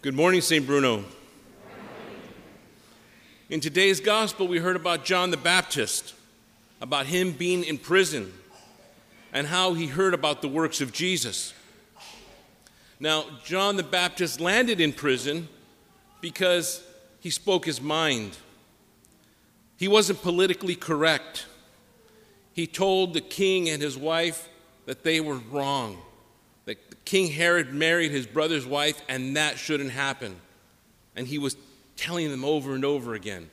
Good morning, St. Bruno. In today's gospel, we heard about John the Baptist, about him being in prison, and how he heard about the works of Jesus. Now, John the Baptist landed in prison because he spoke his mind. He wasn't politically correct. He told the king and his wife that they were wrong that King Herod married his brother's wife, and that shouldn't happen. And he was telling them over and over again.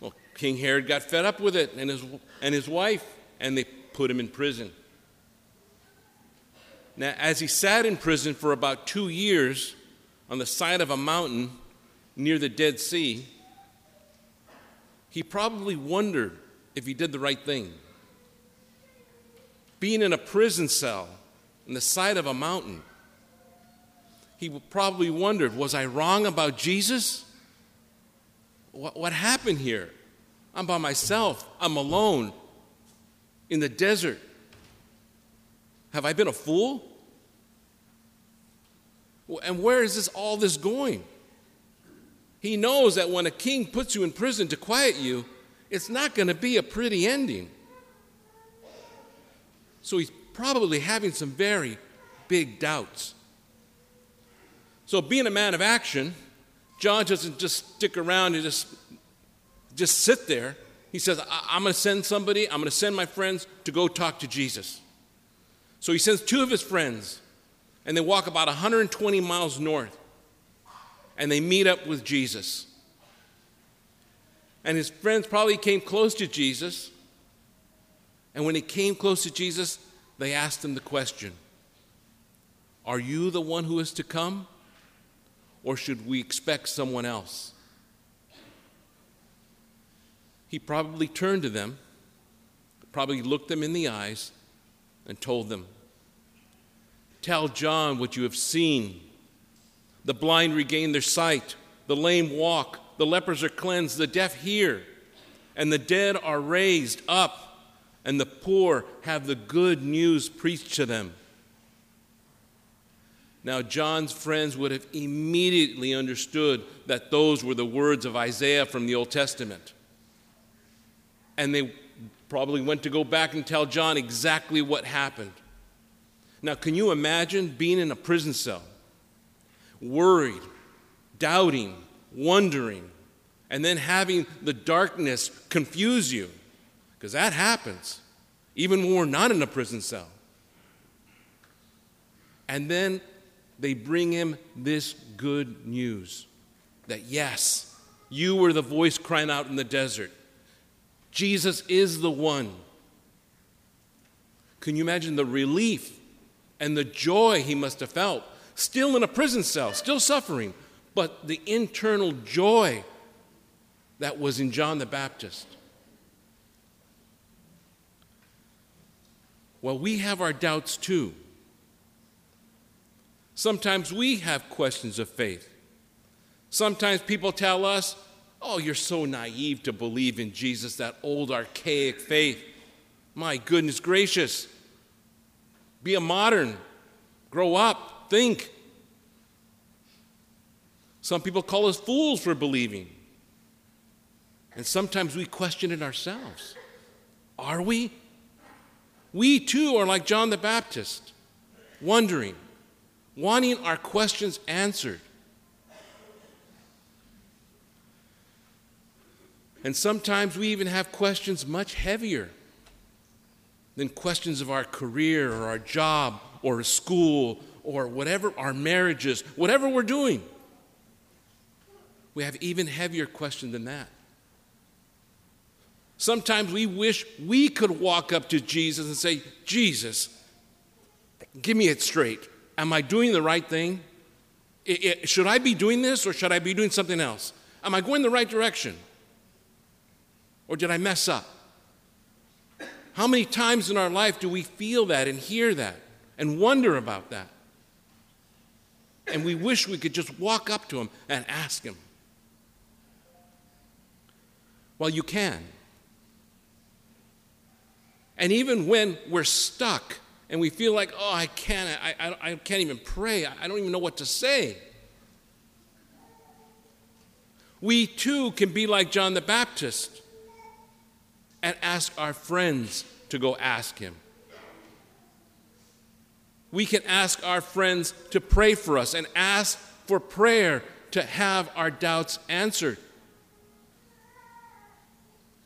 Well, King Herod got fed up with it, and his, and his wife, and they put him in prison. Now, as he sat in prison for about two years on the side of a mountain near the Dead Sea, he probably wondered if he did the right thing. Being in a prison cell in the side of a mountain. He probably wondered Was I wrong about Jesus? What, what happened here? I'm by myself, I'm alone in the desert. Have I been a fool? And where is this all this going? He knows that when a king puts you in prison to quiet you, it's not going to be a pretty ending. So he's probably having some very big doubts. So, being a man of action, John doesn't just stick around and just, just sit there. He says, I'm going to send somebody, I'm going to send my friends to go talk to Jesus. So he sends two of his friends, and they walk about 120 miles north, and they meet up with Jesus. And his friends probably came close to Jesus. And when he came close to Jesus, they asked him the question Are you the one who is to come? Or should we expect someone else? He probably turned to them, probably looked them in the eyes, and told them, Tell John what you have seen. The blind regain their sight, the lame walk, the lepers are cleansed, the deaf hear, and the dead are raised up and the poor have the good news preached to them. Now, John's friends would have immediately understood that those were the words of Isaiah from the Old Testament. And they probably went to go back and tell John exactly what happened. Now, can you imagine being in a prison cell, worried, doubting, wondering, and then having the darkness confuse you? Because that happens even when we're not in a prison cell. And then they bring him this good news that yes, you were the voice crying out in the desert. Jesus is the one. Can you imagine the relief and the joy he must have felt? Still in a prison cell, still suffering, but the internal joy that was in John the Baptist. Well, we have our doubts too. Sometimes we have questions of faith. Sometimes people tell us, Oh, you're so naive to believe in Jesus, that old archaic faith. My goodness gracious. Be a modern. Grow up. Think. Some people call us fools for believing. And sometimes we question it ourselves. Are we? We too are like John the Baptist, wondering, wanting our questions answered. And sometimes we even have questions much heavier than questions of our career or our job or school or whatever, our marriages, whatever we're doing. We have even heavier questions than that. Sometimes we wish we could walk up to Jesus and say, Jesus, give me it straight. Am I doing the right thing? It, it, should I be doing this or should I be doing something else? Am I going the right direction? Or did I mess up? How many times in our life do we feel that and hear that and wonder about that? And we wish we could just walk up to him and ask him. Well, you can. And even when we're stuck and we feel like, oh, I can't, I, I, I can't even pray, I don't even know what to say, We too can be like John the Baptist and ask our friends to go ask him. We can ask our friends to pray for us and ask for prayer to have our doubts answered.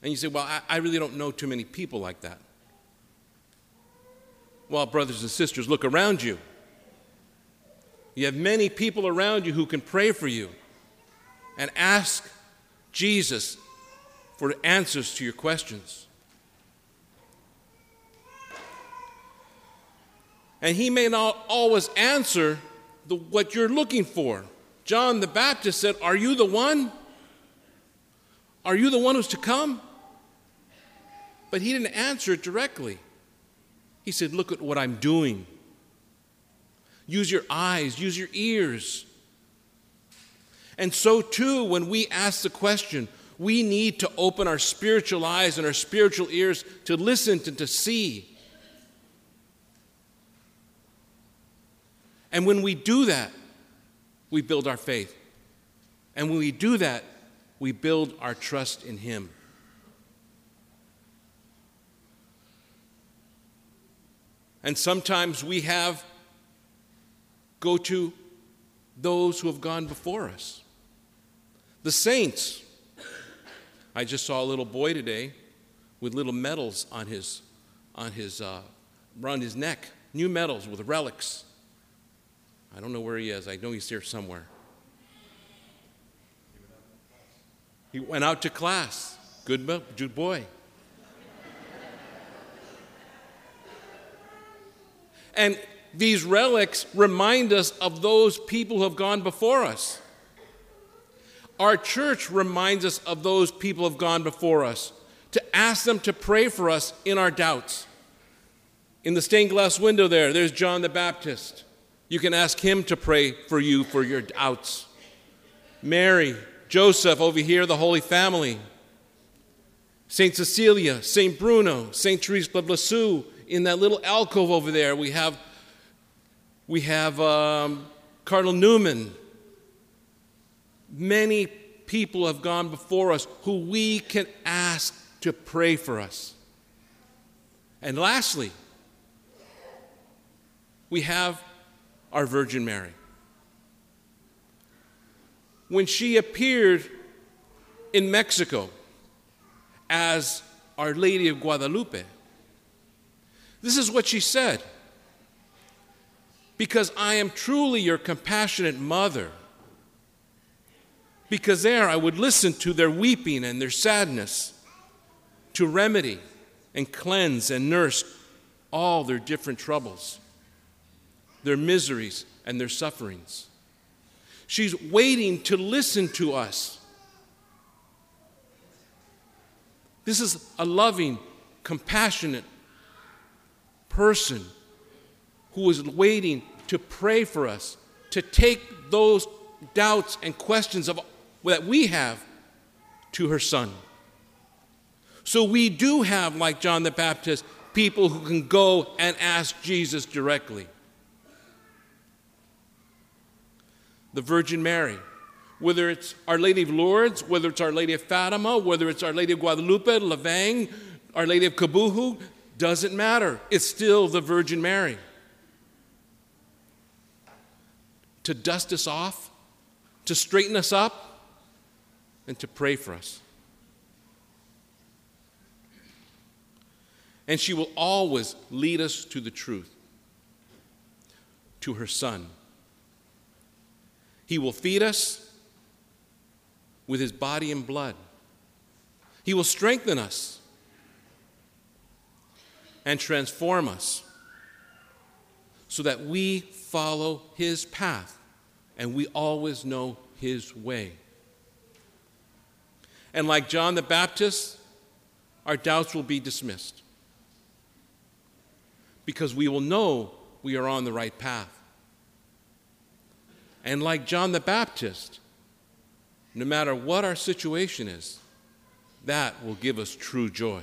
And you say, Well, I, I really don't know too many people like that. Well, brothers and sisters, look around you. You have many people around you who can pray for you and ask Jesus for answers to your questions. And he may not always answer the, what you're looking for. John the Baptist said, Are you the one? Are you the one who's to come? But he didn't answer it directly. He said, Look at what I'm doing. Use your eyes, use your ears. And so, too, when we ask the question, we need to open our spiritual eyes and our spiritual ears to listen and to see. And when we do that, we build our faith. And when we do that, we build our trust in Him. And sometimes we have go to those who have gone before us. The saints. I just saw a little boy today with little medals on his, on his, uh, around his neck, new medals with relics. I don't know where he is. I know he's here somewhere. He went out to class. Good, good boy. And these relics remind us of those people who have gone before us. Our church reminds us of those people who have gone before us, to ask them to pray for us in our doubts. In the stained glass window there, there's John the Baptist. You can ask him to pray for you for your doubts. Mary, Joseph, over here, the Holy Family. St. Cecilia, St. Bruno, St. Teresa of Lisieux, in that little alcove over there, we have, we have um, Cardinal Newman. Many people have gone before us who we can ask to pray for us. And lastly, we have our Virgin Mary. When she appeared in Mexico as Our Lady of Guadalupe, this is what she said Because I am truly your compassionate mother. Because there I would listen to their weeping and their sadness, to remedy and cleanse and nurse all their different troubles, their miseries and their sufferings. She's waiting to listen to us. This is a loving, compassionate person who is waiting to pray for us, to take those doubts and questions of, that we have to her son. So we do have, like John the Baptist, people who can go and ask Jesus directly. The Virgin Mary, whether it's Our Lady of Lourdes, whether it's Our Lady of Fatima, whether it's Our Lady of Guadalupe, La Vang, Our Lady of Kibeho, doesn't matter. It's still the Virgin Mary. To dust us off, to straighten us up, and to pray for us. And she will always lead us to the truth, to her Son. He will feed us with his body and blood. He will strengthen us and transform us so that we follow His path and we always know His way. And like John the Baptist, our doubts will be dismissed because we will know we are on the right path. And like John the Baptist, no matter what our situation is, that will give us true joy.